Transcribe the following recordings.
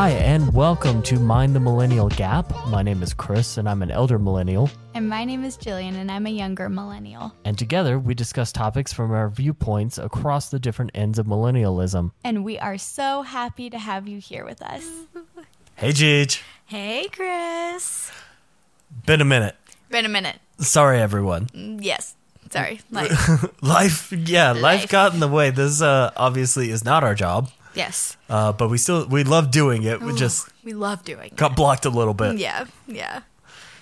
Hi, and welcome to Mind the Millennial Gap. My name is Chris, and I'm an elder millennial. And my name is Jillian, and I'm a younger millennial. And together, we discuss topics from our viewpoints across the different ends of millennialism. And we are so happy to have you here with us. Hey, Gigi. Hey, Chris. Been a minute. Been a minute. Sorry, everyone. Yes. Sorry. Life. Life, yeah, life, Life. got in the way. This uh, obviously is not our job, yes. uh, but we still we love doing it. We just We love doing got blocked a little bit. Yeah. Yeah.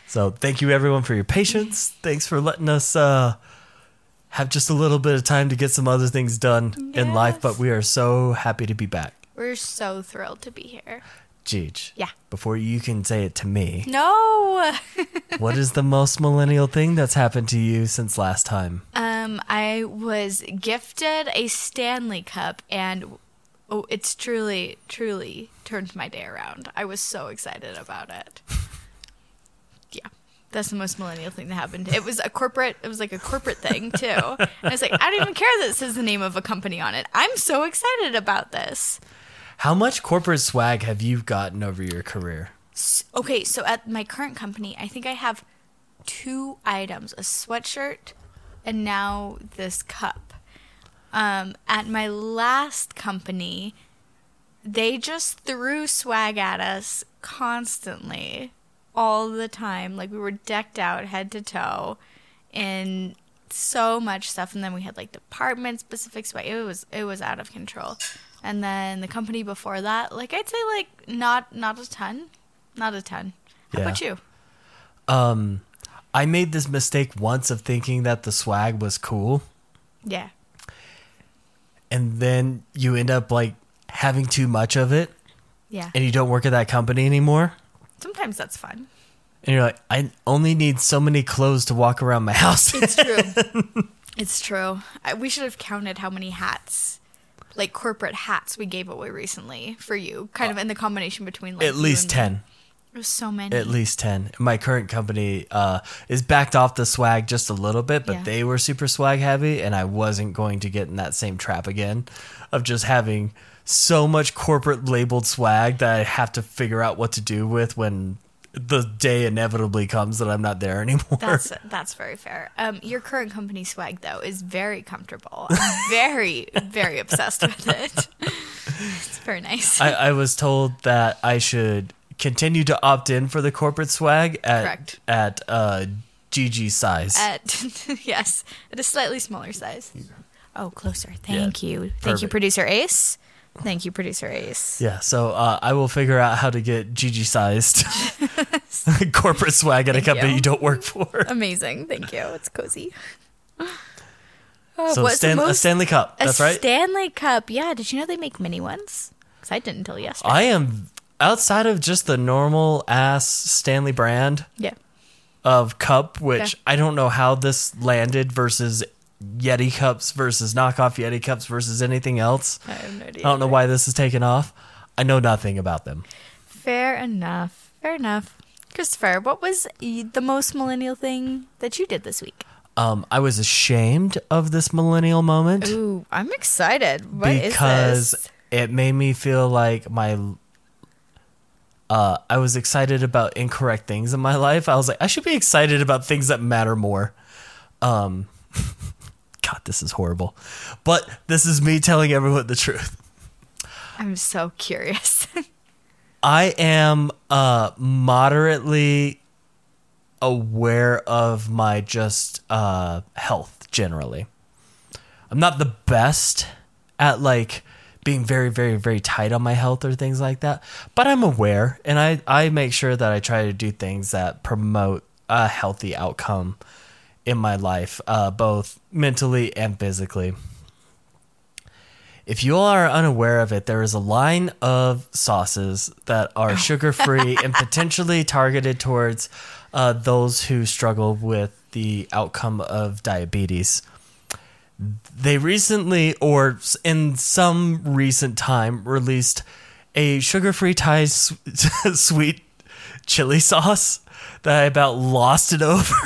So thank you everyone for your patience. Thanks for letting us uh, have just a little bit of time to get some other things done in life. But we are so happy to be back. We're so thrilled to be here. Jeej. Yeah. Before you can say it to me, No. what is the most millennial thing that's happened to you since last time? Um, I was gifted a Stanley Cup, and oh, it's truly, truly turned my day around. I was so excited about it. yeah, that's the most millennial thing that happened. It was a corporate. It was like a corporate thing too. And I was like, I don't even care that it says the name of a company on it. I'm so excited about this. How much corporate swag have you gotten over your career? Okay, so at my current company, I think I have two items a sweatshirt and now this cup. Um, at my last company, they just threw swag at us constantly, all the time. Like we were decked out head to toe in so much stuff and then we had like department specific swag. It was it was out of control. And then the company before that, like I'd say like not not a ton. Not a ton. How Yeah. about you? Um, I made this mistake once of thinking that the swag was cool, Yeah. And then you end up like having too much of it, Yeah. and you don't work at that company anymore. Sometimes that's fun. And you're like, I only need so many clothes to walk around my house. It's true. it's true. I, we should have counted how many hats, like corporate hats, we gave away recently for you. Kind uh, of in the combination between like At you least and 10. Was so many. At least 10. My current company uh, is backed off the swag just a little bit, but Yeah. they were super swag heavy, and I wasn't going to get in that same trap again of just having so much corporate labeled swag that I have to figure out what to do with when the day inevitably comes that I'm not there anymore. That's that's very fair. Um, your current company swag though is very comfortable. I'm very very obsessed with it. It's very nice. I, I was told that I should continue to opt in for the corporate swag at Correct. at uh, GG size. at yes, at a slightly smaller size. Oh, closer. Thank you. Thank you, producer Ace. Thank you, producer Ace. Yeah, so uh, I will figure out how to get GG sized corporate swag at a Thank company you. you don't work for. Amazing. Thank you. It's cozy. Oh, So what's the Stan- a Stanley Cup. a That's right. Stanley Cup. Yeah. Did you know they make mini ones? Because I didn't until yesterday. I am outside of just the normal ass Stanley brand yeah. of cup, which Yeah. I don't know how this landed versus Yeti cups versus knockoff Yeti cups versus anything else. I have no idea. I don't know why this is taken off. I know nothing about them. Fair enough. Fair enough. Christopher, what was the most millennial thing that you did this week? Um, I was ashamed of this millennial moment. Ooh, I'm excited. What is because this? it made me feel like my uh I was excited about incorrect things in my life. I was like I should be excited about things that matter more. Um god, this is horrible. But this is me telling everyone the truth. I'm so curious. I am uh moderately aware of my just uh health generally. I'm not the best at like being very very very tight on my health or things like that, but I'm aware and I I make sure that I try to do things that promote a healthy outcome in my life, uh both mentally and physically. If you all are unaware of it, there is a line of sauces that are sugar free and potentially targeted towards uh, those who struggle with the outcome of diabetes. They recently, or in some recent time, released a sugar free Thai s- sweet chili sauce that I about lost it over.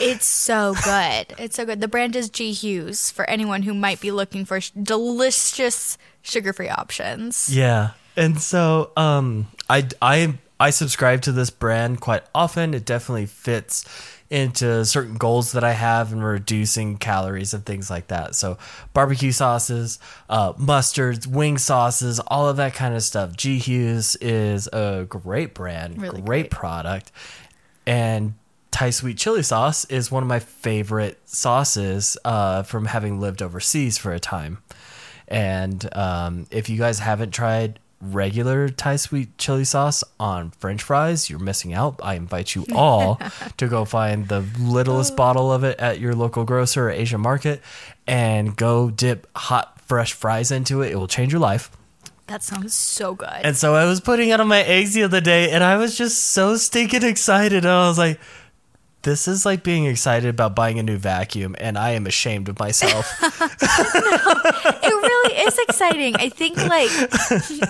It's so good. It's so good. The brand is G Hughes for anyone who might be looking for sh- delicious sugar-free options. Yeah. and so um, I I I subscribe to this brand quite often. It definitely fits into certain goals that I have in reducing calories and things like that. So barbecue sauces, uh, mustards, wing sauces, all of that kind of stuff. G Hughes is a great brand, Really great great. product, and Thai sweet chili sauce is one of my favorite sauces uh, from having lived overseas for a time. And um, if you guys haven't tried regular Thai sweet chili sauce on French fries, you're missing out. I invite you all to go find the littlest oh. bottle of it at your local grocer or Asian market and go dip hot, fresh fries into it. It will change your life. That sounds so good. And so I was putting it on my eggs the other day, and I was just so stinking excited. And I was like, this is like being excited about buying a new vacuum, and I am ashamed of myself. it really is exciting. I think like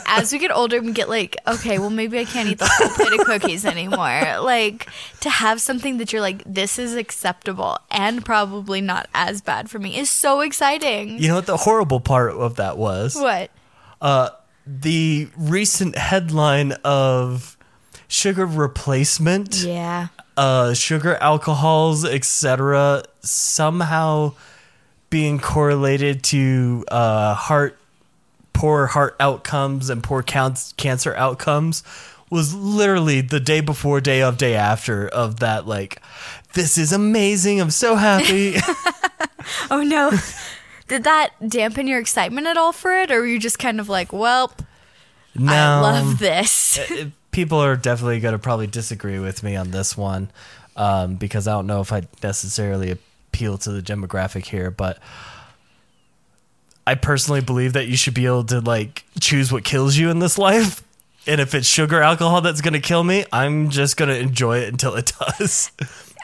as we get older, we get like, okay, well maybe I can't eat the whole plate of cookies anymore. Like to have something that you're like, this is acceptable and probably not as bad for me is so exciting. you know what the horrible part of that was? What? Uh, the recent headline of sugar replacement, Yeah. Uh, sugar alcohols, etc., somehow being correlated to uh, heart poor heart outcomes and poor counts, cancer outcomes was literally the day before, day of, day after of that. Like, this is amazing. I'm so happy. Oh no. Did that dampen your excitement at all for it, or were you just kind of like, "Well, no, I love this"? it- people are definitely going to probably disagree with me on this one um, because I don't know if I necessarily appeal to the demographic here, but I personally believe that you should be able to like choose what kills you in this life. And if it's sugar alcohol that's going to kill me, I'm just going to enjoy it until it does.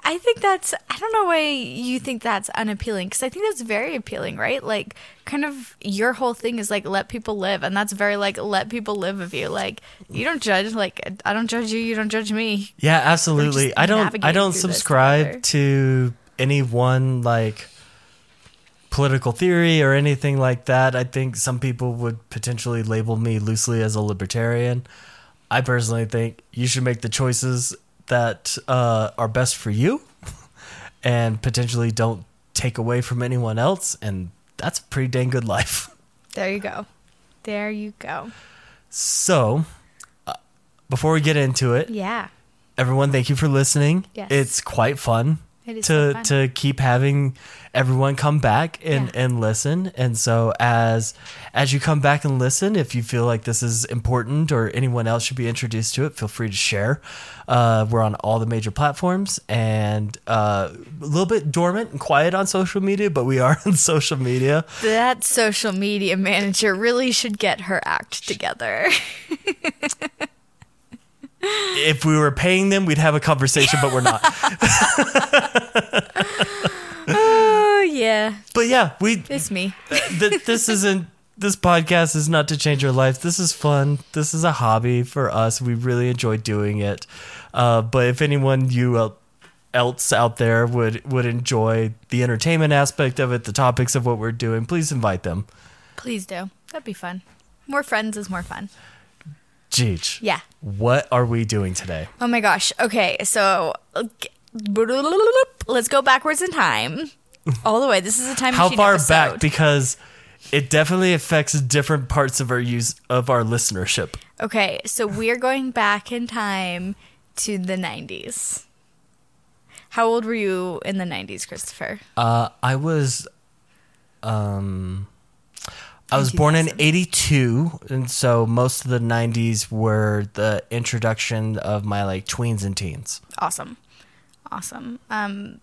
I think that's I don't know why you think that's unappealing because I think that's very appealing, right? Like kind of your whole thing is like let people live and that's very like let people live of you. Like you don't judge like I don't judge you, you don't judge me. Yeah, absolutely. I don't I don't subscribe to any one like political theory or anything like that. I think some people would potentially label me loosely as a libertarian. I personally think you should make the choices that uh, are best for you and potentially don't take away from anyone else and that's a pretty dang good life. There you go. There you go. So, uh, before we get into it, Yeah. everyone thank you for listening Yes. it's quite fun to so to keep having everyone come back and Yeah. and listen and so as as you come back and listen if you feel like this is important or anyone else should be introduced to it feel free to share uh, we're on all the major platforms and uh, a little bit dormant and quiet on social media but we are on social media That social media manager really should get her act together. if we were paying them we'd have a conversation but we're not oh yeah. but yeah we It's me. th- this isn't this podcast is not to change your life. This is fun. This is a hobby for us. We really enjoy doing it. Uh, but if anyone you el- else out there would would enjoy the entertainment aspect of it, the topics of what we're doing, please invite them. Please do. That'd be fun. More friends is more fun. Jeej, Yeah. what are we doing today? Oh my gosh. Okay, so let's go backwards in time. All the way. This is a time How far episode. back? Because it definitely affects different parts of our use of our listenership. Okay, so we're going back in time to the 90s. How old were you in the 90s, Christopher? Uh, I was, um, I was born in '82, and so most of the '90s were the introduction of my like tweens and teens. Awesome. Awesome. Um,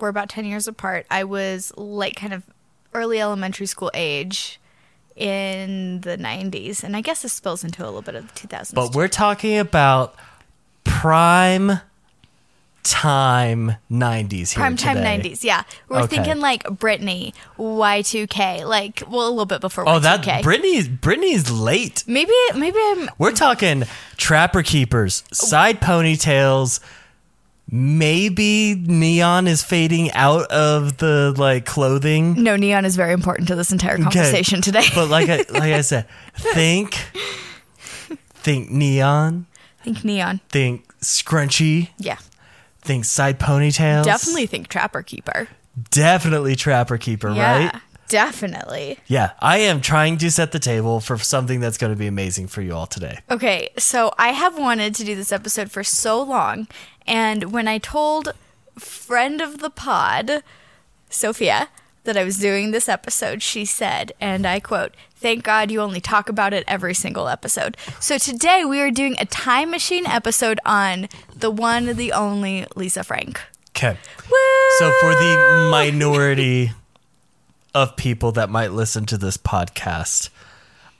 we're about 10 years apart. I was like kind of early elementary school age in the 90s, and I guess this spills into a little bit of the 2000s. But we're talking about prime time '90s here Prime time today. 90s, yeah. We're Okay. thinking like Britney, Y2K, like, well, a little bit before Oh, Y2K. that Britney's Britney's late. Maybe, maybe I'm. We're talking trapper keepers, side ponytails. Maybe neon is fading out of the like clothing. No, neon is very important to this entire conversation today. But like I like I said, think think neon, Think neon. think scrunchy, Yeah. Think side ponytails. Definitely think trapper keeper. Definitely trapper keeper, Yeah. right? Definitely. Yeah, I am trying to set the table for something that's going to be amazing for you all today. Okay, so I have wanted to do this episode for so long, and when I told friend of the pod, Sophia, that I was doing this episode, she said, and I quote, Thank God you only talk about it every single episode. So today we are doing a time machine episode on the one, the only Lisa Frank. Okay. Woo! So, for the minority of people that might listen to this podcast,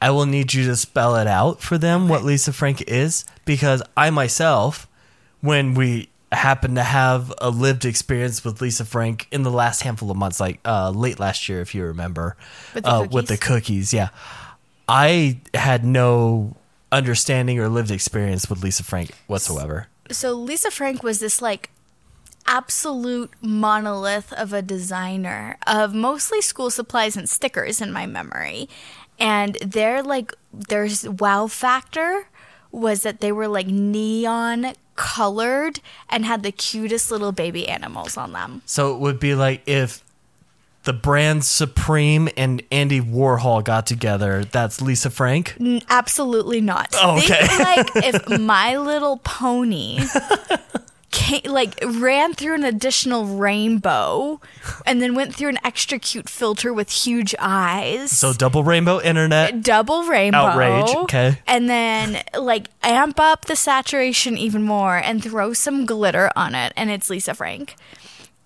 I will need you to spell it out for them what Lisa Frank is because I myself, when we happen to have a lived experience with Lisa Frank in the last handful of months, like uh, late last year, if you remember, With the uh, with the cookies, yeah, I had no understanding or lived experience with Lisa Frank whatsoever. so Lisa Frank was this like absolute monolith of a designer of mostly school supplies and stickers in my memory. And their like their wow factor was that they were like neon colored and had the cutest little baby animals on them. So it would be like if the brand Supreme and Andy Warhol got together. That's Lisa Frank. N- Absolutely not. Oh, okay. Think like if My Little Pony came, like ran through an additional rainbow and then went through an extra cute filter with huge eyes. So double rainbow internet. double rainbow. Outrage, okay. And then like amp up the saturation even more and throw some glitter on it and it's Lisa Frank.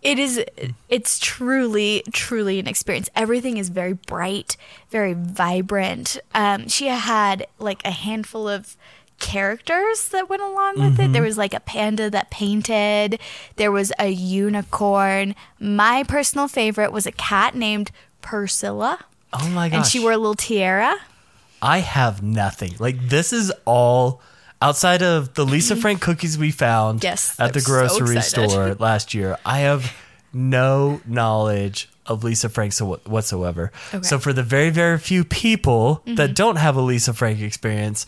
It is it's truly truly an experience. Everything is very bright, very vibrant. Um she had like a handful of characters that went along with it. There mm-hmm. was like a panda that painted, there was a unicorn. My personal favorite was a cat named Priscilla. Oh my gosh. And she wore a little tiara. I have nothing. Like this is all outside of the Lisa Frank cookies we found Yes, at the I'm so grocery excited. store last year. I have no knowledge of Lisa Frank so- whatsoever. Okay. So for the very very few people that mm-hmm. don't have a Lisa Frank experience,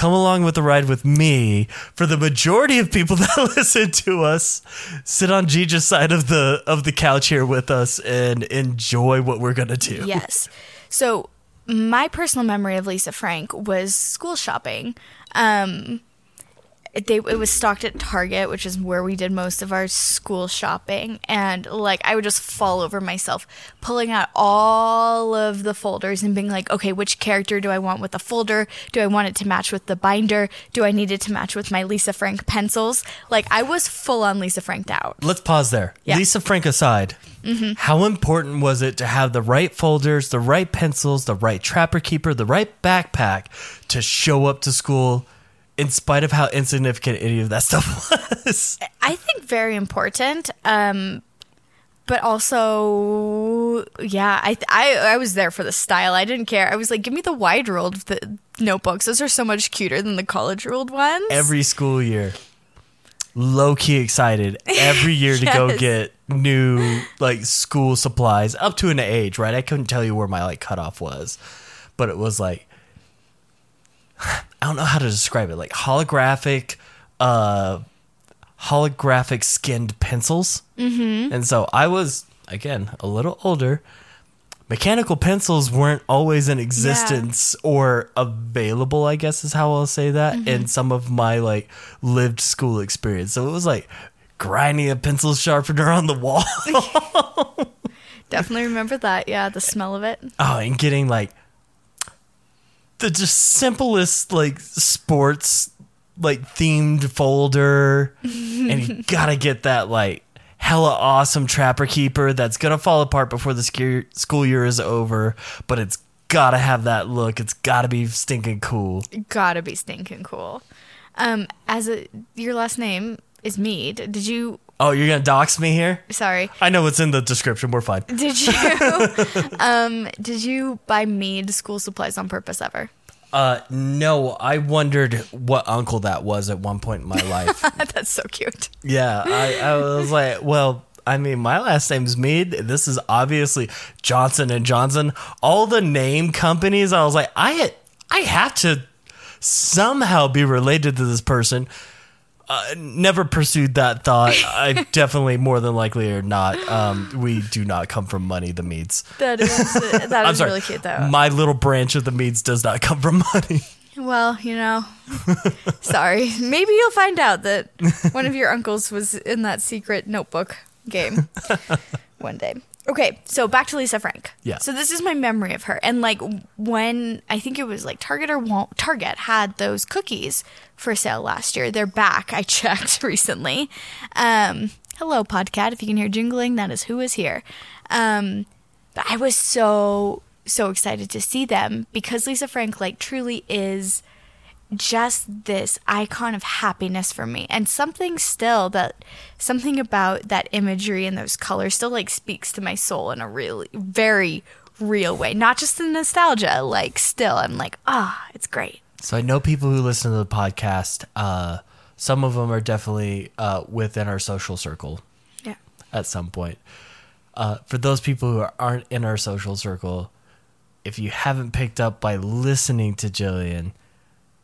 come along with the ride with me. For the majority of people that listen to us, sit on Gigi's side of the of the couch here with us and enjoy what we're gonna do. Yes. So my personal memory of Lisa Frank was school shopping. Um, they it was stocked at Target, which is where we did most of our school shopping, and like I would just fall over myself, pulling out all of the folders and being like, okay, which character do I want with the folder? Do I want it to match with the binder? Do I need it to match with my Lisa Frank pencils? Like I was full on Lisa Franked out. Let's pause there. Yeah. Lisa Frank aside, mm-hmm. how important was it to have the right folders, the right pencils, the right trapper keeper, the right backpack to show up to school in spite of how insignificant any of that stuff was? I think very important. Um, but also, yeah, I, I I was there for the style. I didn't care. I was like, give me the wide ruled the notebooks. Those are so much cuter than the college ruled ones. Every school year. Low key excited every year to go get new like school supplies up to an age, right? I couldn't tell you where my like cutoff was, but it was like I don't know how to describe it, like holographic, uh, holographic skinned pencils. Mm-hmm. And so I was again a little older. Mechanical pencils weren't always in existence or available, I guess is how I'll say that, in some of my like lived school experience. So it was like grinding a pencil sharpener on the wall. Definitely remember that. Yeah, the smell of it. Oh, and getting like the just simplest like sports like themed folder, and you gotta get that like hella awesome trapper keeper that's gonna fall apart before the school year is over, but it's gotta have that look. It's gotta be stinking cool. Gotta be stinking cool. Um, as a your last name is Mead. Did you? Oh, you're gonna dox me here? Sorry. I know it's in the description. We're fine. Did you? um, did you buy Mead school supplies on purpose ever? Uh, no, I wondered what uncle that was at one point in my life. That's so cute. Yeah, I, I was like, well, I mean, my last name's Mead. This is obviously Johnson and Johnson. All the name companies, I was like, I I have to somehow be related to this person. Uh, never pursued that thought. I definitely, more than likely or not, um, we do not come from money. The Meads. That is that I'm is sorry. really cute though. My little branch of the Meads does not come from money. well, you know, sorry. Maybe you'll find out that one of your uncles was in that secret notebook game one day. Okay, so back to Lisa Frank. Yeah. So this is my memory of her, and like when I think it was like Target or Wal- Target had those cookies for sale last year. They're back. I checked recently. Um, hello, Podcat. If you can hear jingling, that is who is here. Um, but I was so so excited to see them because Lisa Frank like truly is just this icon of happiness for me and something still that something about that imagery and those colors still like speaks to my soul in a really very real way not just the nostalgia like still i'm like ah it's great So I know people who listen to the podcast. Uh, some of them are definitely uh, within our social circle yeah at some point. Uh, for those people who aren't in our social circle, if you haven't picked up by listening to Jillian,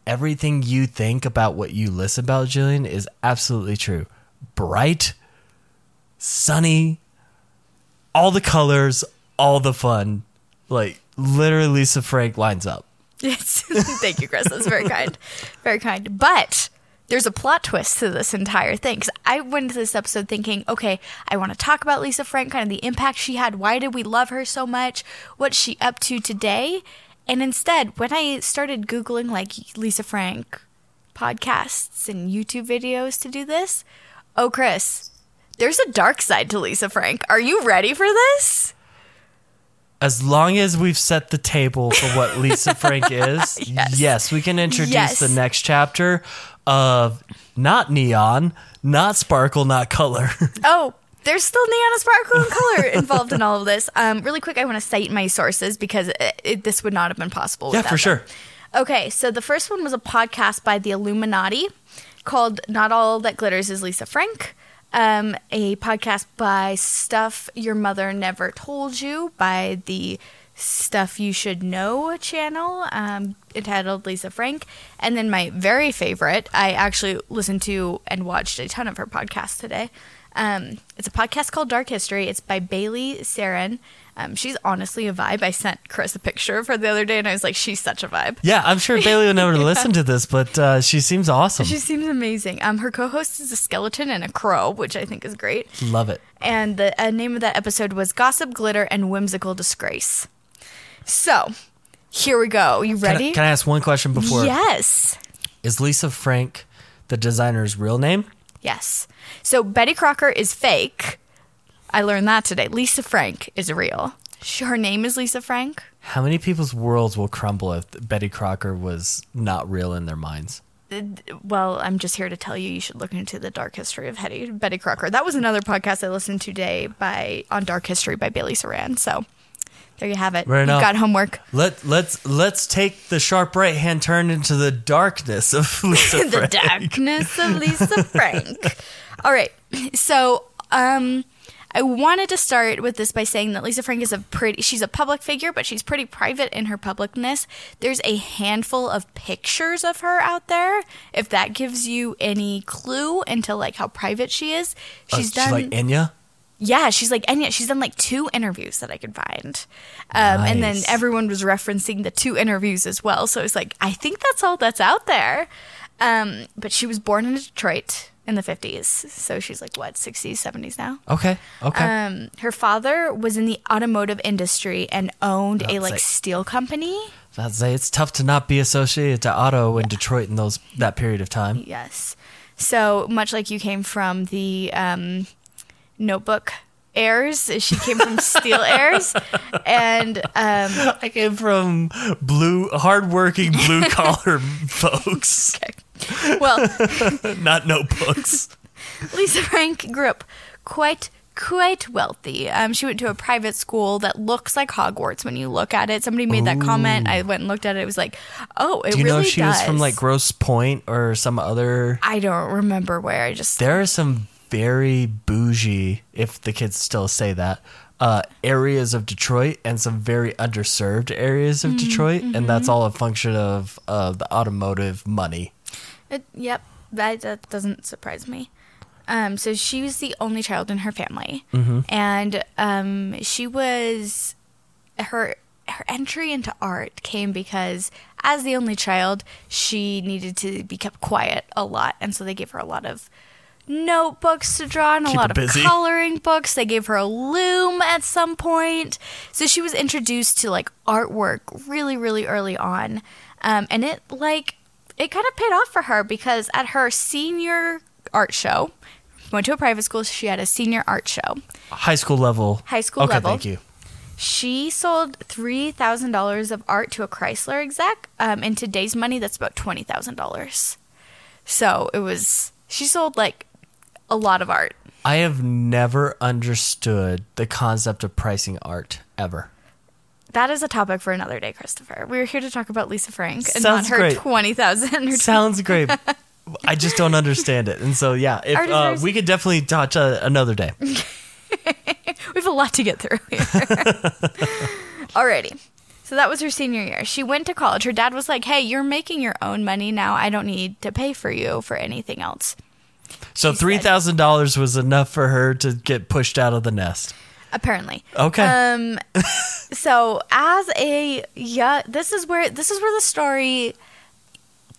everything you think about what you listen about Jillian is absolutely true. Bright, sunny, all the colors, all the fun. Like literally Lisa Frank lines up. Yes. Thank you, Chris. That's very kind. Very kind. But there's a plot twist to this entire thing. Because I went into this episode thinking, okay, I want to talk about Lisa Frank, kind of the impact she had. Why did we love her so much? What's she up to today? And instead, when I started Googling like Lisa Frank podcasts and YouTube videos to do this, oh, Chris, there's a dark side to Lisa Frank. Are you ready for this? As long as we've set the table for what Lisa Frank is, yes. Yes. we can introduce Yes. the next chapter of not neon, not sparkle, not color. Oh, there's still neon, sparkle, and color involved in all of this. Um, really quick, I want to cite my sources because it, it, this would not have been possible. yeah, for them. sure. Okay, so the first one was a podcast by the Illuminati called "Not All That Glitters Is Lisa Frank." Um, a podcast by Stuff Your Mother Never Told You by the Stuff You Should Know channel, um, entitled Lisa Frank. And then my very favorite, I actually listened to and watched a ton of her podcasts today. Um, it's a podcast called Dark History. It's by Bailey Sarian. Um, she's honestly a vibe. I sent Chris a picture of her the other day, and I was like, she's such a vibe. Yeah, I'm sure Bailey would never listen to this, but uh, she seems awesome. She seems amazing. Um, her co-host is a skeleton and a crow, which I think is great. Love it. And the uh, name of that episode was "Gossip, Glitter, and Whimsical Disgrace." So, here we go. You Can I, ready? can I ask one question before? yes. Is Lisa Frank the designer's real name? Yes. So Betty Crocker is fake. I learned that today. Lisa Frank is real. Her name is Lisa Frank. How many people's worlds will crumble if Betty Crocker was not real in their minds? Well, I'm just here to tell you you should look into the dark history of Hetty, Betty Crocker. That was another podcast I listened to today by on dark history by Bailey Sarian. So there you have it. Right You've now. got homework. Let let's let's take the sharp right hand turn into the darkness of Lisa Frank. the Frank. darkness of Lisa Frank. All right. So, um, I wanted to start with this by saying that Lisa Frank is a pretty, she's a public figure, but she's pretty private in her publicness. There's a handful of pictures of her out there. If that gives you any clue into like how private she is, Uh, she's done. like Enya. Yeah, she's like, and yet she's done like two interviews that I could find. Um, And then everyone was referencing the two interviews as well. So it's like, I think that's all that's out there. Um, but she was born in Detroit in the 50s. So she's like, what, 60s, 70s now? Okay. Okay. Um, her father was in the automotive industry and owned a like steel company. I'd it's tough to not be associated to auto in Detroit in those that period of time. Yes. So much like you came from the um, notebook Heirs. she came from steel Heirs, And um, I came from blue, hardworking blue collar folks, well, not notebooks. Lisa Frank grew up quite quite wealthy. Um, she went to a private school that looks like Hogwarts when you look at it. Somebody made that comment. I went and looked at it. It was like, oh, it Do you really know she does. was from like Grosse Pointe or some other? I don't remember where. I just There are some very bougie, if the kids still say that, uh, areas of Detroit and some very underserved areas of Detroit, and that's all a function of uh, the automotive money. It, yep, that, that doesn't surprise me. Um, so she was the only child in her family, and um, she was her her entry into art came because as the only child, she needed to be kept quiet a lot, and so they gave her a lot of notebooks to draw and a Keep lot of busy. coloring books. They gave her a loom at some point, so she was introduced to like artwork really, really early on, um, and it like it kind of paid off for her because at her senior art show, went to a private school, she had a senior art show. High school level. High school okay, level. thank you. She sold three thousand dollars of art to a Chrysler exec. Um, in today's money, that's about twenty thousand dollars. So it was. She sold like a lot of art. I have never understood the concept of pricing art ever. That is a topic for another day, Christopher. We are here to talk about Lisa Frank and Sounds not her great. twenty thousand. Sounds great. I just don't understand it, and so yeah, if uh, we could definitely touch uh, another day. We have a lot to get through here. Alrighty. So that was her senior year. She went to college. Her dad was like, "Hey, you're making your own money now. I don't need to pay for you for anything else." So three thousand dollars was enough for her to get pushed out of the nest. Apparently. Okay. Um so as a yeah, this is where this is where the story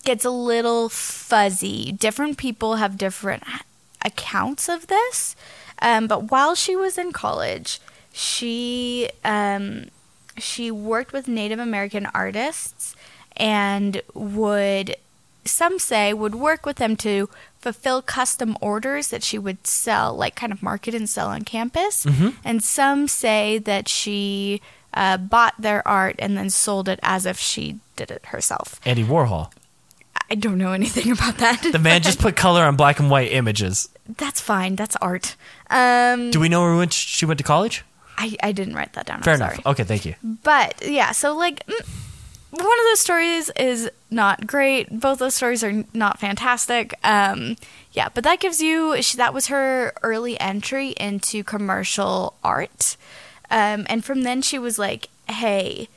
gets a little fuzzy. Different people have different accounts of this. Um, but while she was in college, she um, she worked with Native American artists and would some say would work with them to fulfill custom orders that she would sell like kind of market and sell on campus and some say that she uh, bought their art and then sold it as if she did it herself Andy Warhol. i don't know anything about that The man just put color on black and white images. that's fine that's art um, Do we know where we went, she went to college? I, I didn't write that down Fair I'm enough. sorry Okay, thank you. But yeah, so like mm, one of those stories is not great. Both those stories are not fantastic. Um, yeah, but that gives you she, that was her early entry into commercial art, um, and from then she was like, "Hey,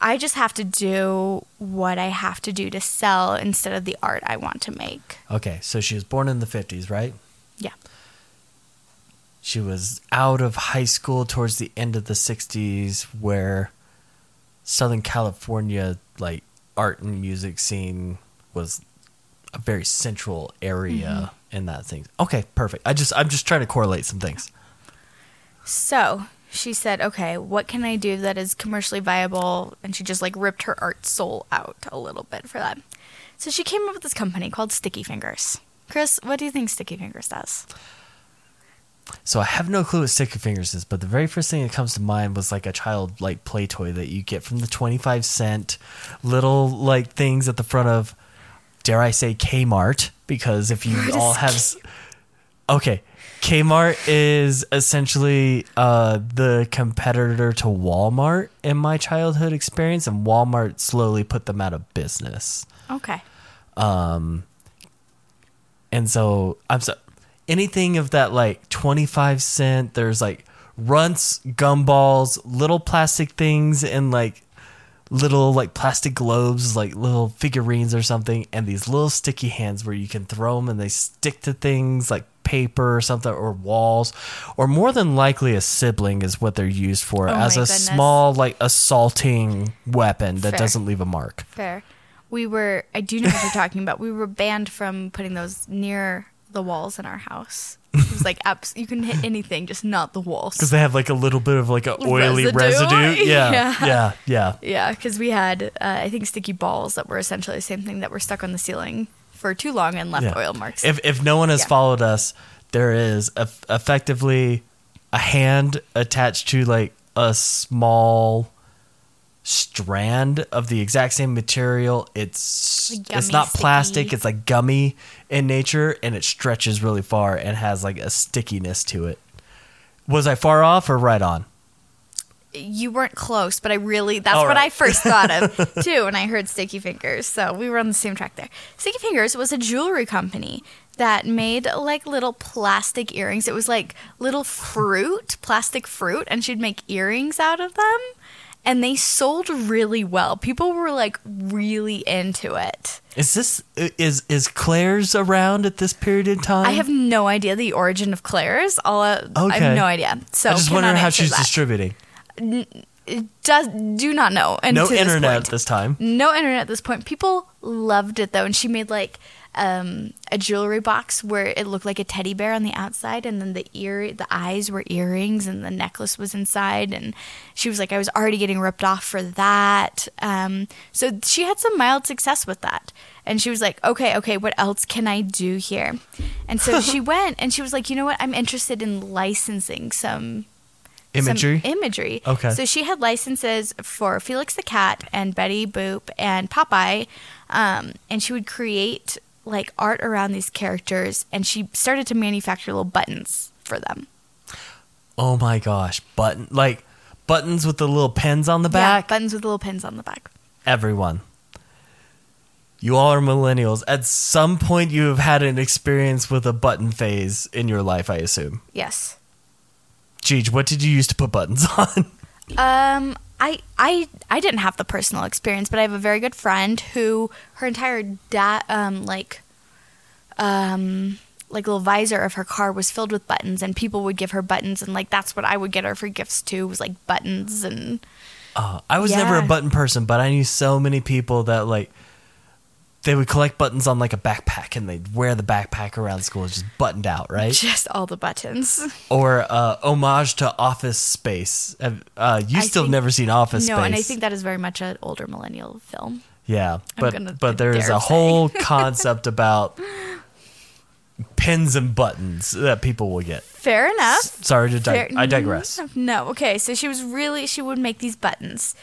I just have to do what I have to do to sell instead of the art I want to make." Okay, so she was born in the fifties, right? Yeah, She was out of high school towards the end of the 60s where Southern California like art and music scene was a very central area mm-hmm. in that thing. Okay, perfect. I just I'm just trying to correlate some things. So she said, okay, what can I do that is commercially viable? And she just like ripped her art soul out a little bit for that. So she came up with this company called Sticky Fingers. Chris, what do you think Sticky Fingers does? So I have no clue what sticky fingers is, but the very first thing that comes to mind was like a child like play toy that you get from the 25 cent little like things at the front of dare I say Kmart because if you all have s- Okay, Kmart is essentially uh, the competitor to Walmart in my childhood experience, and Walmart slowly put them out of business. Okay. Um, and so I'm so anything of that like 25 cent, there's like runts, gumballs, little plastic things, and like little like plastic globes, like little figurines or something, and these little sticky hands where you can throw them and they stick to things like paper or something or walls or more than likely a sibling is what they're used for Oh as a goodness. small like assaulting weapon that Fair. doesn't leave a mark Fair. We were, I do know what you're talking about. We were banned from putting those near the walls in our house. It was like, abs- you can hit anything, just not the walls. because they have like a little bit of like a oily Residue? residue. Yeah, Yeah. yeah, yeah. Yeah, because we had, uh, I think, sticky balls that were essentially the same thing that were stuck on the ceiling for too long and left yeah. oil marks. If if no one has Yeah. followed us, there is eff- effectively a hand attached to like a small strand of the exact same material. It's Like it's not plastic. It's like gummy in nature, and it stretches really far and has like a stickiness to it. Was I far off or right on? you weren't close, but I really that's All what. I first thought of too when I heard Sticky Fingers. So we were on the same track there. Sticky Fingers was a jewelry company that made like little plastic earrings. It was like little fruit, plastic fruit, and she'd make earrings out of them. And they sold really well. People were like really into it. Is this is is Claire's around at this period in time? I have no idea the origin of Claire's. All I Okay. have no idea. So I just wondering how she's that. distributing. Does do not know. And No this internet at this time. No internet at this point. People loved it though, and she made like um, a jewelry box where it looked like a teddy bear on the outside, and then the ear, the eyes were earrings, and the necklace was inside. And she was like, I was already getting ripped off for that. Um, so she had some mild success with that. And she was like, okay, okay, what else can I do here? And so she went, and she was like, you know what? I'm interested in licensing some some Imagery. imagery. Okay. So she had licenses for Felix the Cat and Betty Boop and Popeye, um, and she would create like art around these characters, and she started to manufacture little buttons for them. oh my gosh, button like buttons with the little pins on the Yeah, back. buttons with little pins on the back. Everyone. You all are millennials. At some point, you have had an experience with a button phase in your life, I assume. Yes. Jeej, what did you use to put buttons on? Um, I I I didn't have the personal experience, but I have a very good friend who her entire da- um like um like little visor of her car was filled with buttons and people would give her buttons and like that's what I would get her for gifts too was like buttons and Uh, I was never a button person, but I knew so many people that like they would collect buttons on like a backpack and they'd wear the backpack around school just buttoned out, right? just all the buttons. or uh, homage to Office Space. Uh, you I still have think- never seen Office no, Space. No and I think that is very much an older millennial film. yeah, but but there is a whole concept about pins and buttons that people will get. Fair enough. Sorry to dig- Fair- I digress. No, okay. So she was really she would make these buttons,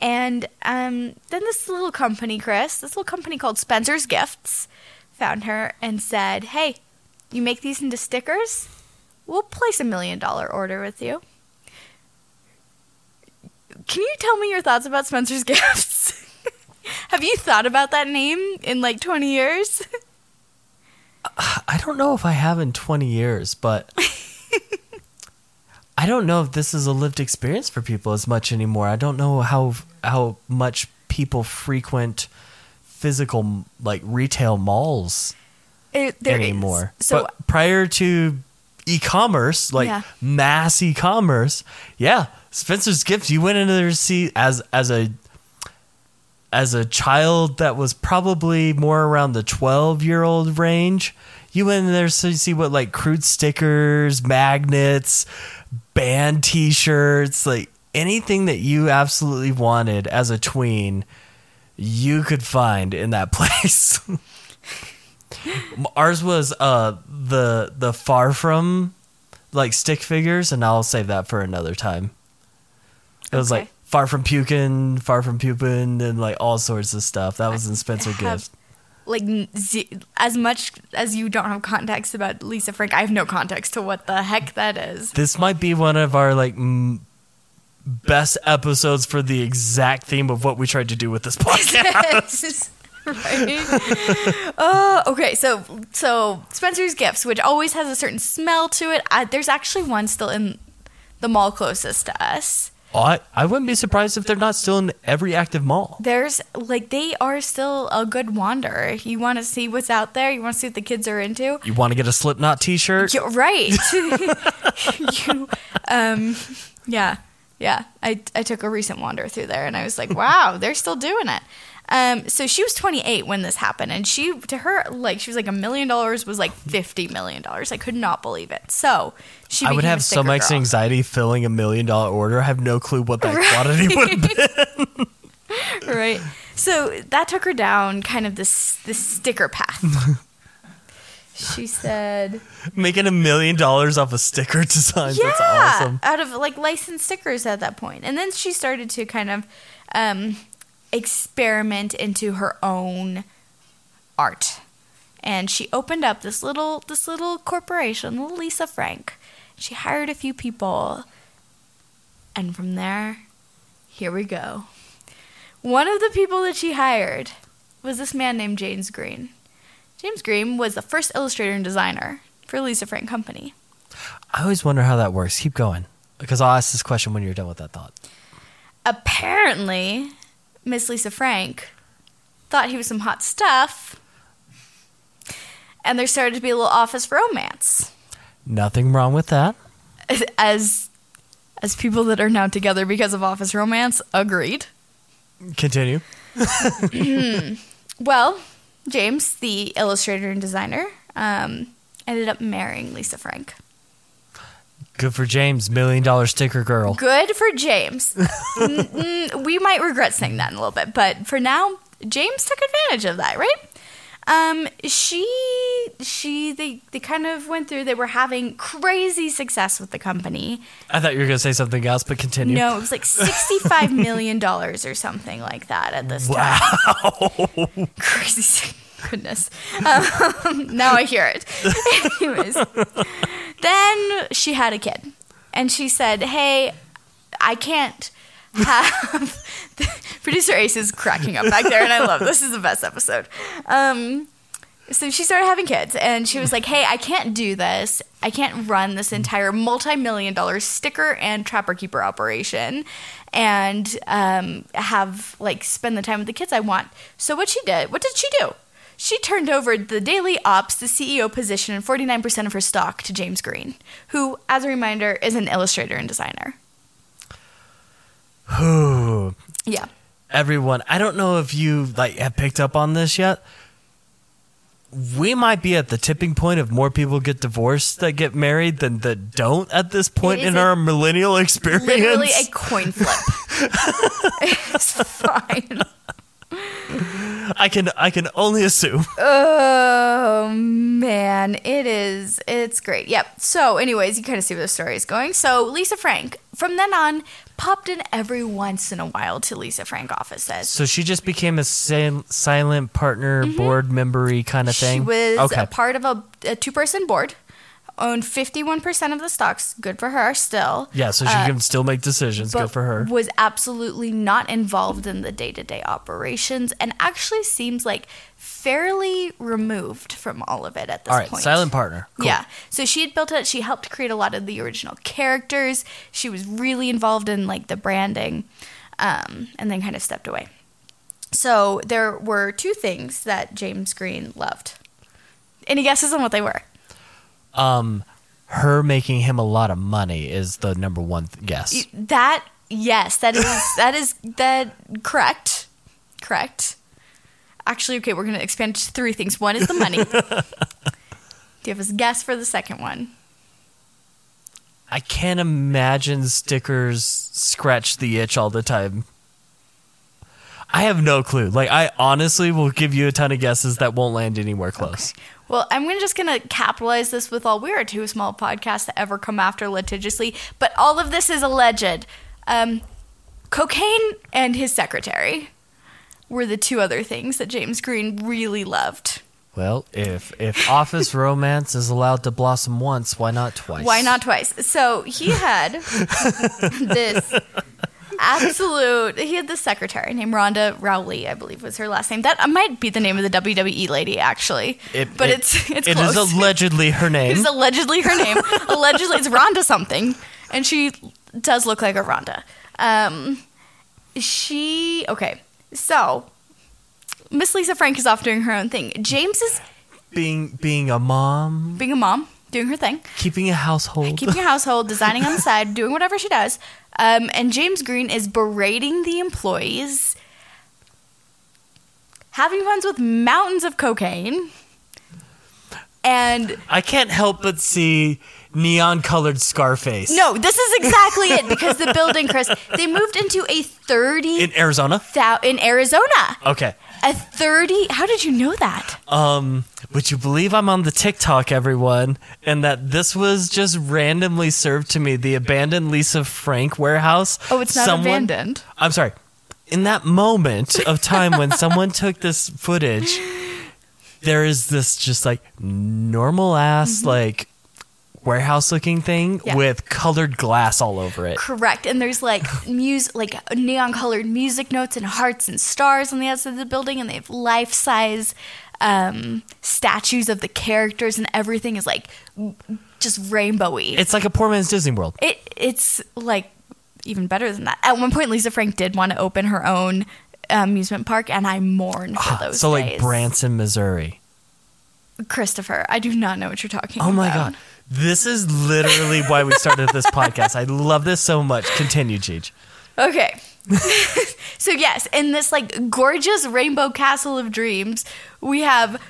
and um, then this little company, Chris, this little company called Spencer's Gifts, found her and said, "Hey, you make these into stickers? We'll place a million dollar order with you." Can you tell me your thoughts about Spencer's Gifts? Have you thought about that name in like twenty years? I don't know if I have in 20 years, but I don't know if this is a lived experience for people as much anymore. I don't know how how much people frequent physical like retail malls It- there is. anymore. So but prior to e-commerce, like Yeah. mass e-commerce, yeah, Spencer's Gifts. You went into there to see as as a as a child that was probably more around the twelve year old range. You went in there to see what like crude stickers, magnets, band T-shirts, like anything that you absolutely wanted as a tween. You could find in that place. Ours was uh the the far from like stick figures, and I'll save that for another time. It was Okay. like far from puking, far from pupin, and like all sorts of stuff. That was in Spencer Gift. Like z- as much as you don't have context about Lisa Frank, I have no context to what the heck that is. This might be one of our like m- best episodes for the exact theme of what we tried to do with this podcast. right? Oh, okay. So, so Spencer's Gifts, which always has a certain smell to it. I, there's actually one still in the mall closest to us. I, I wouldn't be surprised if they're not still in every active mall. There's like they are still a good wander. You want to see what's out there. You want to see what the kids are into. You want to get a Slipknot T-shirt? You're right. you, um, yeah, yeah. I I took a recent wander through there, and I was like, wow, they're still doing it. Um, so she was 28 when this happened, and she to her like she was like a million dollars was like 50 million dollars. I could not believe it. So she I would have so much girl. anxiety filling a million dollar order. I have no clue what that quantity would be. right? So that took her down kind of this this sticker path. she said, Making a million dollars off a sticker design. "Yeah, That's awesome. out of like licensed stickers at that. And then she started to kind of um, experiment into her own art, and she opened up this little this little corporation, little Lisa Frank. She hired a few people. And from there, here we go. One of the people that she hired was this man named James Green. James Green was the first illustrator and designer for Lisa Frank Company. I always wonder how that works. Keep going. Because I'll ask this question when you're done with that thought. Apparently, Miss Lisa Frank thought he was some hot stuff, and there started to be a little office romance. Nothing wrong with that. As as people that are now together because of office romance agreed. Continue. Well, James, the illustrator and designer, um, ended up marrying Lisa Frank. Good for James, million dollar sticker girl. Good for James. Mm, mm, we might regret saying that in a little bit, but for now, James took advantage of that, right? Um, she, she, they, they kind of went through. They were having crazy success with the company. I thought you were going to say something else, but continue. No, it was like sixty-five million dollars or something like that at this time. Wow. crazy goodness. Um, now i hear it. Anyways. Then she had a kid and she said hey i can't have producer ace is cracking up back there and i love this is the best episode. Um, so she started having kids and she was like hey i can't do this. I can't run this entire multi-million dollar sticker and trapper keeper operation and um, have like spend the time with the kids i want. So what she did what did she do she turned over the daily ops the ceo position and 49% of her stock to james green who as a reminder is an illustrator and designer Who? yeah Everyone, I don't know if you like have picked up on this yet. We might be at the tipping point of more people get divorced that get married than that don't at this point in our millennial experience. literally a coin flip it's fine I can I can only assume. Oh man, it is. It's great. Yep. So, anyways, you kind of see where the story is going. So, Lisa Frank, from then on, popped in every once in a while to Lisa Frank offices. So she just became a sil- silent partner, board membery kind of thing. Mm-hmm. She was okay. a part of a, a two-person board, owned 51% of the stocks. Good for her still. yeah, so she can still make decisions. uh, Good for her. Was absolutely not involved in the day-to-day operations and actually seems like fairly removed from all of it at this All right, point. silent partner. Cool. Yeah. So she had built it. She helped create a lot of the original characters. She was really involved in like the branding, um, and then kind of stepped away. So there were two things that James Green loved. Any guesses on what they were? Um, her making him a lot of money is the number one th- guess. That yes, that is that is that correct, correct. Actually, okay, we're gonna expand to three things. One is the money. Do you have a guess for the second one? I can't imagine stickers scratch the itch all the time. I have no clue. Like I honestly will give you a ton of guesses that won't land anywhere close. Well, I'm gonna just gonna capitalize this with all we are too small podcasts to ever come after litigiously, but all of this is alleged. Um, cocaine and his secretary were the two other things that James Green really loved. Well, if if office romance is allowed to blossom once, why not twice? Why not twice? So he had this absolute. He had this secretary named Rhonda Rowley, I believe was her last name. That might be the name of the WWE lady, actually. It- but it- it's it's It close. is allegedly her name. It's allegedly her name. allegedly, it's Rhonda something, and she does look like a Rhonda. Um, she okay. So Miss Lisa Frank is off doing her own thing. James is being being a mom, being a mom, doing her thing, keeping a household. keeping her household, designing on the side, doing whatever she does. Um, and James Green is berating the employees, having fun with mountains of cocaine, and I can't help but see neon colored Scarface. No, this is exactly it because the building, Chris, they moved into a 30 In Arizona? thou- in Arizona. Okay. A 30 How did you know that? Um, would you believe I'm on the TikTok, everyone, and that this was just randomly served to me, the abandoned Lisa Frank warehouse? Oh, it's not Someone- abandoned. I'm sorry. In that moment of time when someone took this footage, there is this just like normal ass Mm-hmm. like warehouse looking thing Yeah. with colored glass all over it. Correct. And there's like music, like neon colored music notes and hearts and stars on the outside of the building, and they have life size um, statues of the characters, and everything is like just rainbowy. It's like a poor man's Disney World. it it's like even better than that. At one point, Lisa Frank did want to open her own amusement park, and I mourn for those. Ah, so like. Branson, Missouri. Christopher, I do not know what you're talking Oh about. my god. This is literally why we started this podcast. I love this so much. Continue, Cheech. Okay. so yes, in this like gorgeous rainbow castle of dreams, we have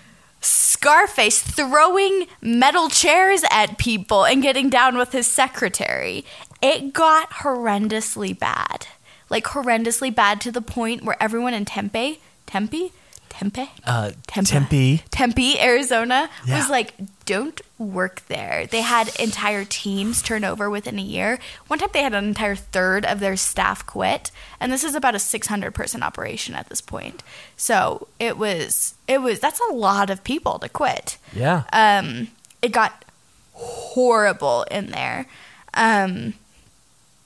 Scarface throwing metal chairs at people and getting down with his secretary. It got horrendously bad. Like horrendously bad to the point where everyone in Tempe, Tempe, Tempe, Uh, Tempe. Tempe. Tempe, Arizona, Yeah. was like, don't work there. They had entire teams turn over within a year. One time they had an entire third of their staff quit, and this is about a 600 person operation at this point. So it was, it was, that's a lot of people to quit. Yeah. Um, it got horrible in there. Um,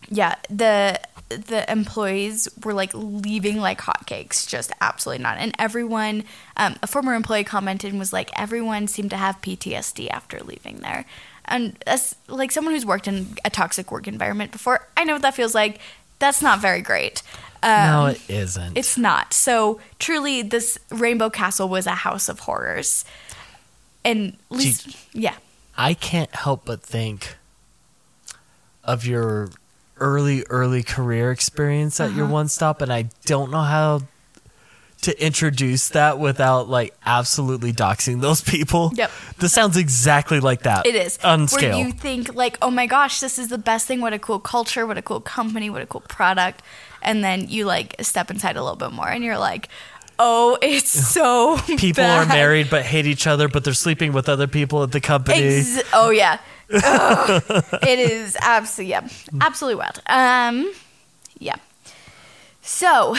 yeah, the the employees were like leaving like hotcakes, just absolutely not. And everyone, um, a former employee commented and was like, everyone seemed to have PTSD after leaving there. And as like someone who's worked in a toxic work environment before, I know what that feels like. That's not very great. Um, no, it isn't. it's not. So truly, this Rainbow Castle was a house of horrors. And least, yeah, I can't help but think of your early, early career experience at your Uh-huh. one stop, and I don't know how to introduce that without like absolutely doxing those people. Yep. This sounds exactly like that. it is. On where you think like, oh my gosh, this is the best thing. What a cool culture. What a cool company. What a cool product. And then you like step inside a little bit more, and you're like, oh, it's so people are married but hate each other, but they're sleeping with other people at the company. Ex- oh yeah, It is absolutely yeah, absolutely wild. Um, yeah. So,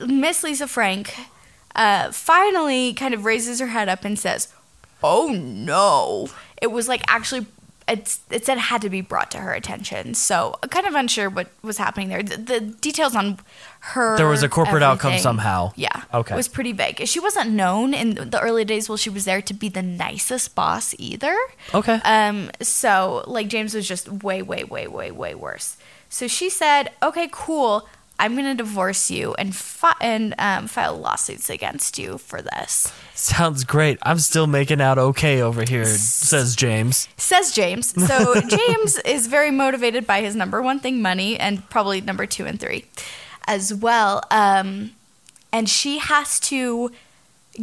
Miss Lisa Frank uh, finally kind of raises her head up and says, "Oh no!" It was like actually. It's, it said it had to be brought to her attention, so kind of unsure what was happening there. The, the details on her There was a corporate outcome somehow. Yeah, Okay. it was pretty vague. She wasn't known in the early days while she was there to be the nicest boss either. Okay. Um, so like James was just way, way, way, way, way worse. So she said, "Okay, cool. I'm gonna divorce you and fi- and um, file lawsuits against you for this." Sounds great. I'm still making out okay over here, says James. Says James. So James is very motivated by his number one thing, money, and probably number two and three as well. Um, and she has to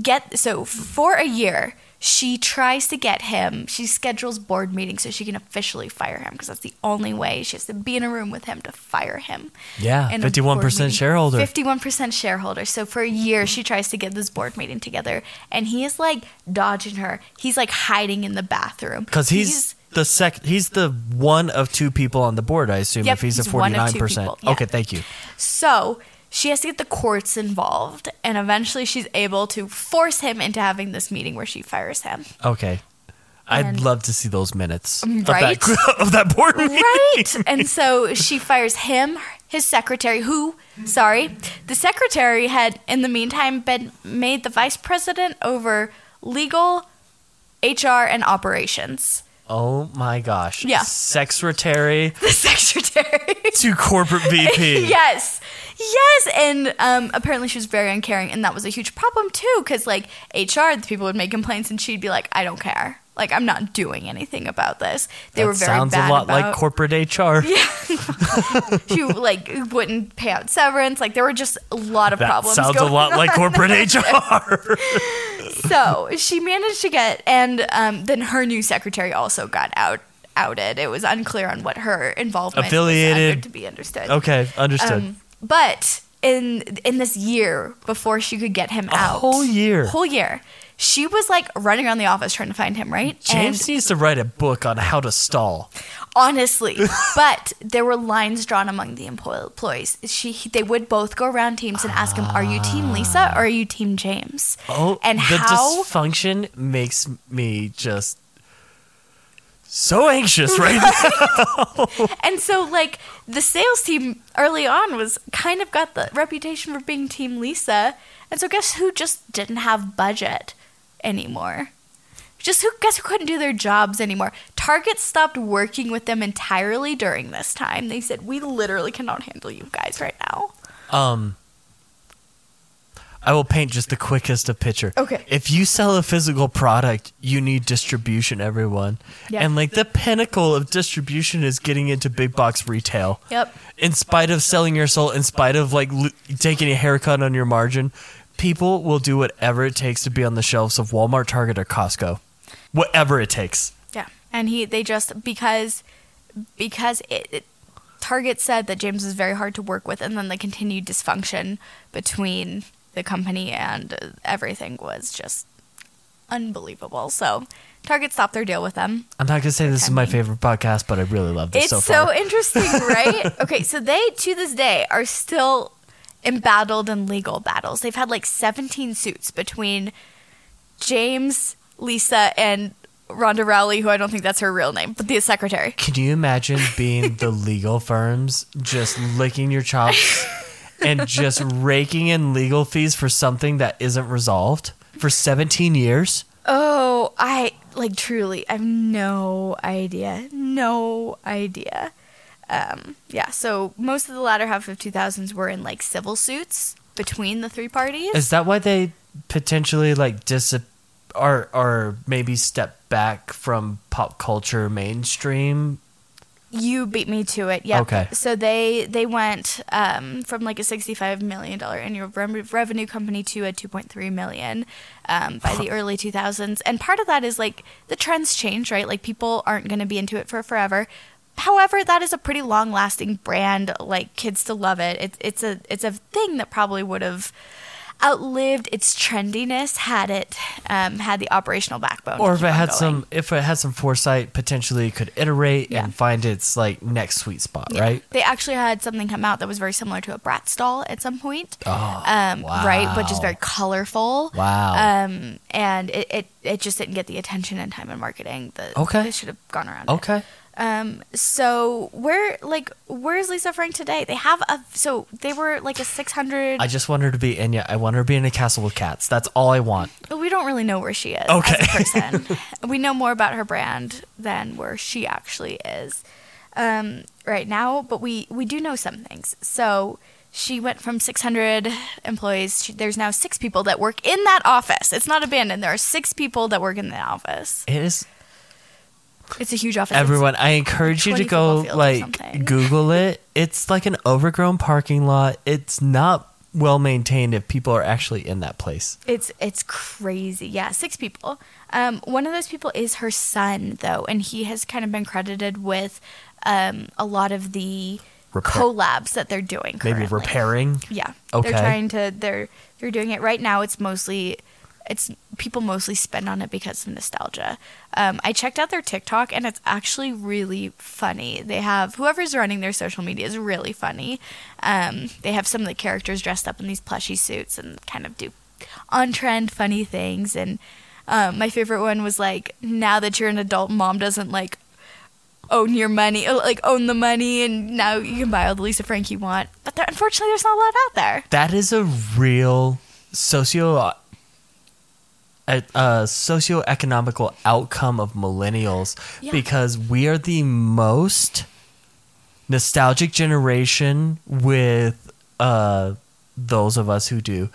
get so for a year she tries to get him she schedules board meetings so she can officially fire him because that's the only way she has to be in a room with him to fire him Yeah, in 51% shareholder. 51% shareholder so for a year she tries to get this board meeting together and he is like dodging her he's like hiding in the bathroom Because he's, the sec. He's the one of two people on the board. I assume Yep, if he's, a he's forty one of nine two percent. people, yeah. Okay, thank you. So she has to get the courts involved, and eventually she's able to force him into having this meeting where she fires him. Okay, I'd And- love to see those minutes Right? of that of that board meeting. Right? and so she fires him, his secretary, who, sorry, the secretary had in the meantime been made the vice president over legal, HR, and operations. Oh my gosh. Yeah. Secretary The secretary. to corporate VP. yes yes and um, apparently she was very uncaring and that was a huge problem too because like hr the people would make complaints and she'd be like i don't care like i'm not doing anything about this they that were very sounds bad a lot about like corporate HR. Yeah, she like wouldn't pay out severance like there were just a lot of That problems sounds a lot like corporate HR. so she managed to get and um, then her new secretary also got out outed it was unclear on what her involvement was Affiliated. under, to be understood okay, understood. Um, but in in this year before she could get him A out, whole year. whole year, she was like running around the office trying to find him. Right, James And needs to write a book on how to stall. honestly, but there were lines drawn among the employees. She they would both go around teams and ask him, "Are you Team Lisa or are you Team James?" Oh, and the how dysfunction makes me just so anxious right now. And so, like, the sales team early on was kind of got the reputation for being Team Lisa. And so, guess who just didn't have budget anymore? Just who, guess who couldn't do their jobs anymore? Target stopped working with them entirely during this time. They said, We literally cannot handle you guys right now. Um, I will paint just the quickest of picture. Okay. If you sell a physical product, you need distribution, everyone. Yeah. And like the pinnacle of distribution is getting into big box retail. Yep. In spite of selling your soul, in spite of like lo- taking a haircut on your margin, people will do whatever it takes to be on the shelves of Walmart, Target, or Costco. Whatever it takes. Yeah, and he they just because because it, it Target said that James was very hard to work with, and then the continued dysfunction between the company and uh, everything was just unbelievable. So Target stopped their deal with them. I'm not gonna say this is my favorite podcast, but I really love this It's so so, interesting, right? okay, so they to this day are still embattled in legal battles. They've had like 17 suits between James, Lisa, and Rhonda Rowley, who I don't think that's her real name, but the secretary. Can you imagine being the legal firms just licking your chops and just raking in legal fees for something that isn't resolved for 17 years? Oh, I like truly, I have no idea. No idea. Um, yeah, so most of the latter half of 2000s were in like civil suits between the three parties. Is that why they potentially like dis or or maybe step back from pop culture mainstream? You beat me to it. Yeah. Okay. So they they went um, from like a sixty-five million dollar annual re- revenue company to a two point three million um, by the early two thousands, and part of that is like the trends change, right? Like people aren't going to be into it for forever. However, that is a pretty long-lasting brand. Like kids still love it. It's it's a it's a thing that probably would have outlived its trendiness had it um, had the operational backbone. Or if it had going. some if it had some foresight, potentially it could iterate Yeah. and find its like next sweet spot, Yeah. right? They actually had something come out that was very similar to a Bratz doll at some point. Oh, um, right, but just very colorful. Wow. Um, and it, it, it just didn't get the attention and time and marketing that Okay. they should have gone around. it. Um, so where like where's Lisa Frank today? They have a so they were like a six hundred. I just want her to be Enya. I want her to be in a castle with cats. That's all I want. We don't really know where she is Okay. as a person. we know more about her brand than where she actually is um, right now, but we we do know some things. So she went from 600 employees. She, there's now six people that work in that office. It's not abandoned. There are six people that work in the office. It is It's a huge office. Everyone. I encourage you to go like. Google it. It's like an overgrown parking lot. It's not well maintained if people are actually in that place. It's it's crazy. Yeah, six people. Um, one of those people is her son, though, and he has kind of been credited with um, a lot of the Repair- collabs that they're doing. Maybe repairing. Yeah, Okay. they're trying to. They're they're doing it right now. It's mostly. It's people mostly spend on it because of nostalgia. Um, I checked out their TikTok and it's actually really funny. They have whoever's running their social media is really funny. Um, they have some of the characters dressed up in these plushy suits and kind of do on trend funny things. And um, my favorite one was like, now that you're an adult, mom doesn't like own your money, uh, like own the money, and now you can buy all the Lisa Frank you want. But there, unfortunately, there's not a lot out there. That is a real socio a, a socioeconomical outcome of millennials Yeah. because we are the most nostalgic generation with uh those of us who do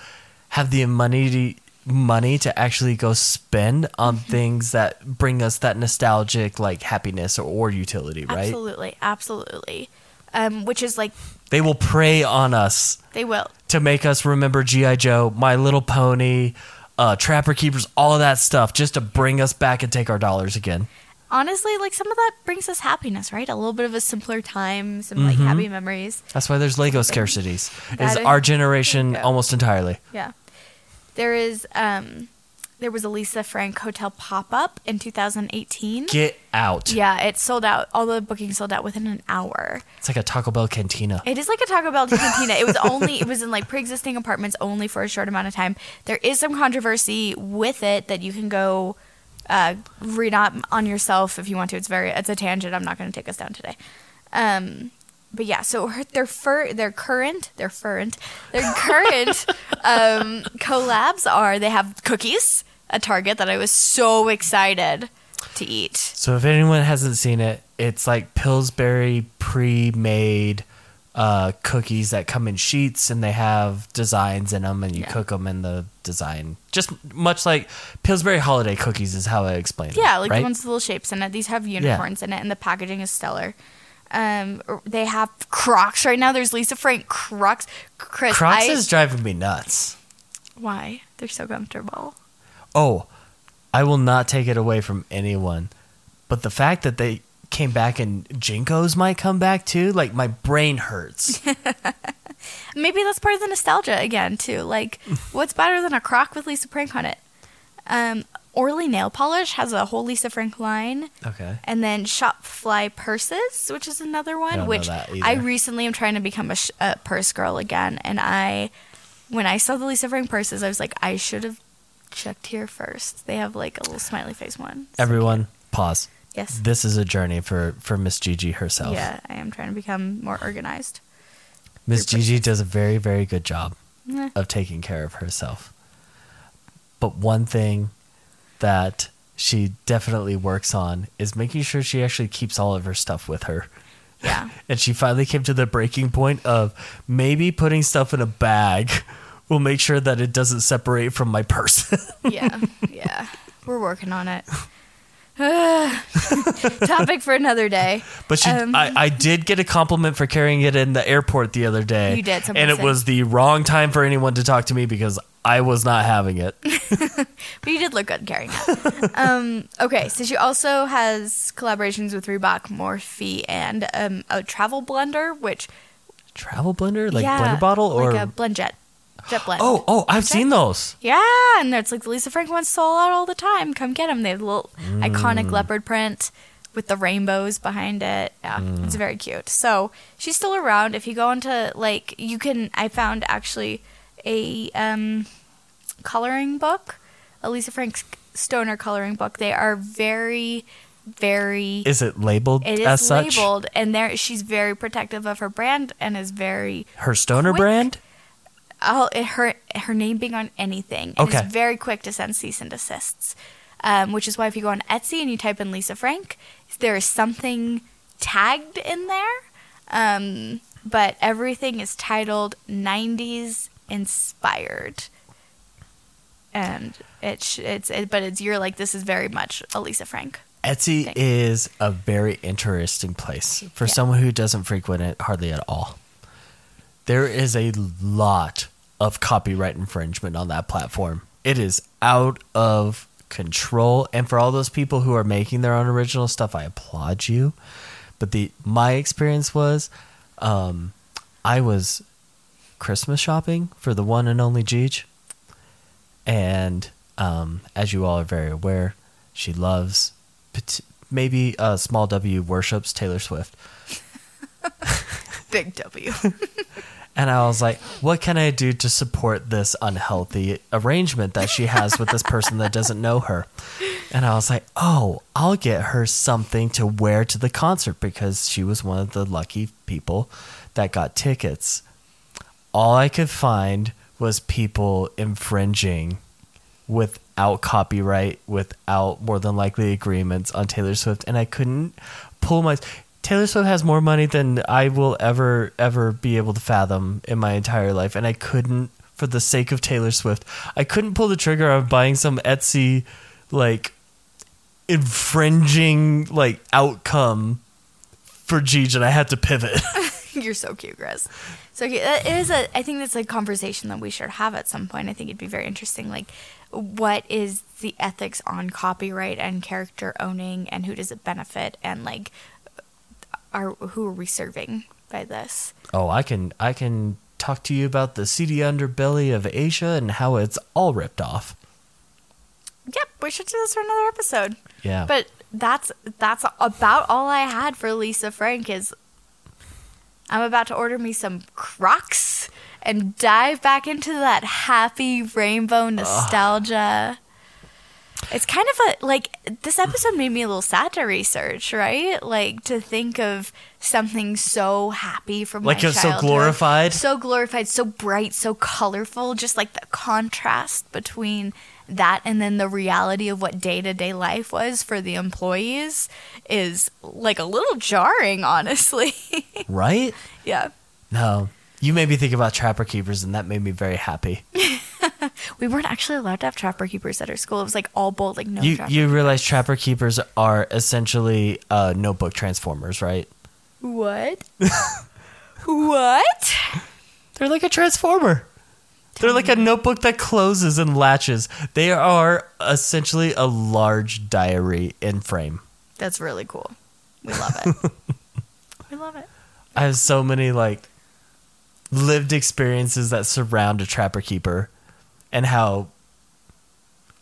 have the money to money to actually go spend on Mm-hmm. things that bring us that nostalgic like happiness or, or utility right Absolutely, absolutely. Um, which is like they will prey on us they will. to make us remember GI Joe, My Little Pony, uh, Trapper Keepers, all of that stuff, just to bring us back and take our dollars again. Honestly, like some of that brings us happiness, right? A little bit of a simpler time, some like happy memories. That's why there's Lego scarcities. Is is- our generation almost entirely? Yeah. There is um there was a Lisa Frank hotel pop up in 2018. Get out! Yeah, it sold out. All the bookings sold out within an hour. It's like a Taco Bell cantina. It is like a Taco Bell cantina. It was only it was in like pre-existing apartments only for a short amount of time. There is some controversy with it that you can go Uh, read up on yourself if you want to. It's very it's a tangent. I'm not going to take us down today. Um, but yeah, so her, their fur, their current, their current, their current um, collabs are they have cookies at Target that I was so excited to eat. So if anyone hasn't seen it, it's like Pillsbury pre-made uh, cookies that come in sheets and they have designs in them, and you Yeah. cook them in the design. Just much like Pillsbury holiday cookies is how I explain it. Yeah, like right? the ones with little shapes in it. These have unicorns in it, and the packaging is stellar. Um, they have Crocs right now. There's Lisa Frank Crocs. Chris, Crocs I, is driving me nuts. why they're so comfortable. Oh, I will not take it away from anyone, but the fact that they came back and JNCOs might come back too, like my brain hurts. Maybe that's part of the nostalgia again too. Like, what's better than a Croc with Lisa Frank on it? Um, Orly Nail Polish has a whole Lisa Frank line. okay. And then Shopfly Purses, which is another one, don't which I recently am trying to become a, sh- a purse girl again. And I, when I saw the Lisa Frank purses, I was like, I should have checked here first. They have like a little smiley face one. So Everyone, pause. Yes. This is a journey for for Miss Gigi herself. Yeah, I am trying to become more organized. Miss Gigi does a very, very good job of taking care of herself. But one thing that she definitely works on is making sure she actually keeps all of her stuff with her. Yeah. And she finally came to the breaking point of maybe putting stuff in a bag will make sure that it doesn't separate from my person. yeah, yeah. We're working on it. Topic for another day. But she, Um, I, I did get a compliment for carrying it in the airport the other day. You did, And it said. was the wrong time for anyone to talk to me because I was not having it. But you did look good carrying it. um, okay, so she also has collaborations with Reebok, Morphe, and um, a travel blender, which Travel blender? Like yeah, blender bottle? Or like a blend jet, jet blend. Oh, oh, I've Jet? seen those. yeah, and it's like the Lisa Frank ones sold out all the time. Come get them. They have a little Mm. iconic leopard print with the rainbows behind it. Yeah, it's Mm. very cute. So she's still around. If you go into like, you can. I found actually a um, coloring book, a Lisa Frank Stoner coloring book. They are very, very. Is it labeled it is as such? labeled, and there she's very protective of her brand and is very Her stoner Quick. brand? Oh, her her name being on anything. And Okay. It's very quick to send cease and desists. Um, which is why if you go on Etsy and you type in Lisa Frank, there is something tagged in there. Um, but everything is titled 90s inspired. And it sh- it's it, but it's you're like this is very much a Lisa Frank. Etsy thing. is a very interesting place for Yeah. someone who doesn't frequent it hardly at all. There is a lot of copyright infringement on that platform. It is out of control, and for all those people who are making their own original stuff, I applaud you. But the my experience was, um, I was Christmas shopping for the one and only Jeej, and um, as you all are very aware, she loves maybe uh, small W worships Taylor Swift. Big W. And I was like, what can I do to support this unhealthy arrangement that she has with this person that doesn't know her? And I was like, oh, I'll get her something to wear to the concert because she was one of the lucky people that got tickets. All I could find was people infringing without copyright, without more than likely agreements on Taylor Swift, and I couldn't pull my. Taylor Swift has more money than I will ever ever be able to fathom in my entire life, and I couldn't, for the sake of Taylor Swift, I couldn't pull the trigger of buying some Etsy like infringing like outcome for Jeej, and I had to pivot. You're so cute, Chris. So cute. That is a. I think that's a conversation that we should have at some point. I think it'd be very interesting. Like, what is the ethics on copyright and character owning, and who does it benefit, and like, are who are we serving by this? oh, I can I can talk to you about the seedy underbelly of Asia and how it's all ripped off. Yep, we should do this for another episode. Yeah. But that's that's about all I had for Lisa Frank. Is I'm about to order me some Crocs and dive back into that happy rainbow nostalgia. It's kind of a like this episode made me a little sad to research, right? Like to think of something so happy from Like my so glorified? so glorified, so bright, so colorful. Just like the contrast between that and then the reality of what day to day life was for the employees is like a little jarring, honestly. Right? yeah. No. You made me think about Trapper Keepers, and that made me very happy. We weren't actually allowed to have trapper keepers at our school. It was like all bold, like no You trapper. you realize Trapper Keepers are essentially uh, notebook transformers, right? what? what? They're like a transformer. They're like a notebook that closes and latches. They are essentially a large diary in frame. That's really cool. We love it. we love it. I have so many like lived experiences that surround a trapper keeper and how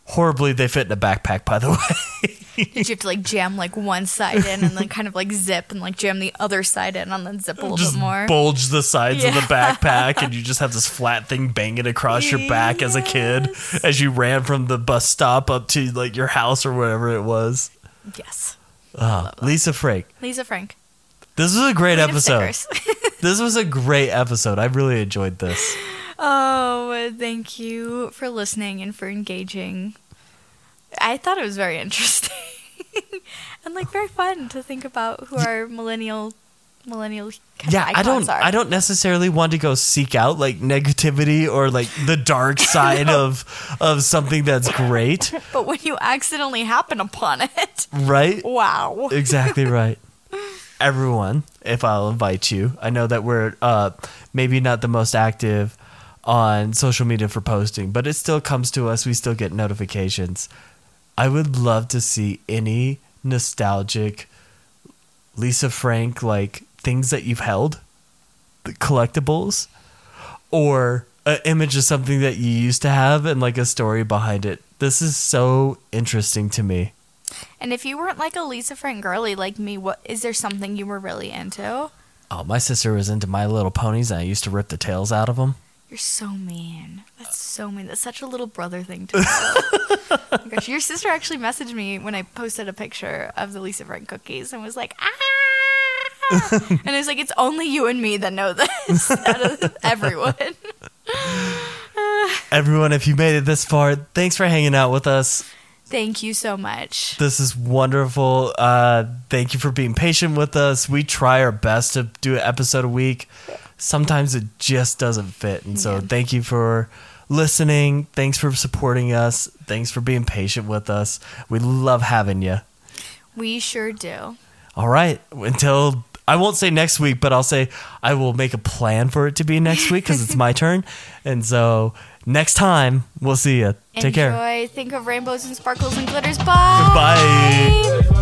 horribly they fit in a backpack by the way. Did you have to like jam like one side in and then kind of like zip and like jam the other side in and then zip a little just bit more? bulge the sides of the backpack and you just have this flat thing banging across your back as a kid as you ran from the bus stop up to like your house or whatever it was. yes. Ah, Lisa Frank. Lisa Frank. This was a great Queen episode. This was a great episode. I really enjoyed this. Oh, thank you for listening and for engaging. I thought it was very interesting and like very fun to think about who our millennial millennial Yeah, I don't are. I don't necessarily want to go seek out like negativity or like the dark side of of something that's great, But when you accidentally happen upon it, right? wow. Exactly right. Everyone, if I'll invite you. I know that we're uh maybe not the most active on social media for posting, but it still comes to us. We still get notifications. I would love to see any nostalgic Lisa Frank like things that you've held, the collectibles, or an image of something that you used to have and like a story behind it. This is so interesting to me. And if you weren't like a Lisa Frank girly like me, what is there something you were really into? Oh, my sister was into My Little Ponies, and I used to rip the tails out of them. You're so mean. That's so mean. That's such a little brother thing to do. oh gosh, your sister actually messaged me when I posted a picture of the Lisa Frank cookies and was like, ah. and it was like, it's only you and me that know this out of everyone. Everyone, if you made it this far, thanks for hanging out with us. Thank you so much. This is wonderful. Uh, thank you for being patient with us. We try our best to do an episode a week. Sometimes it just doesn't fit. And so, Yeah. thank you for listening. Thanks for supporting us. Thanks for being patient with us. We love having you. We sure do. All right. Until I won't say next week, but I'll say I will make a plan for it to be next week because it's my turn. And so next time, we'll see you. Take care. Enjoy. Think of rainbows and sparkles and glitters. Bye. Bye.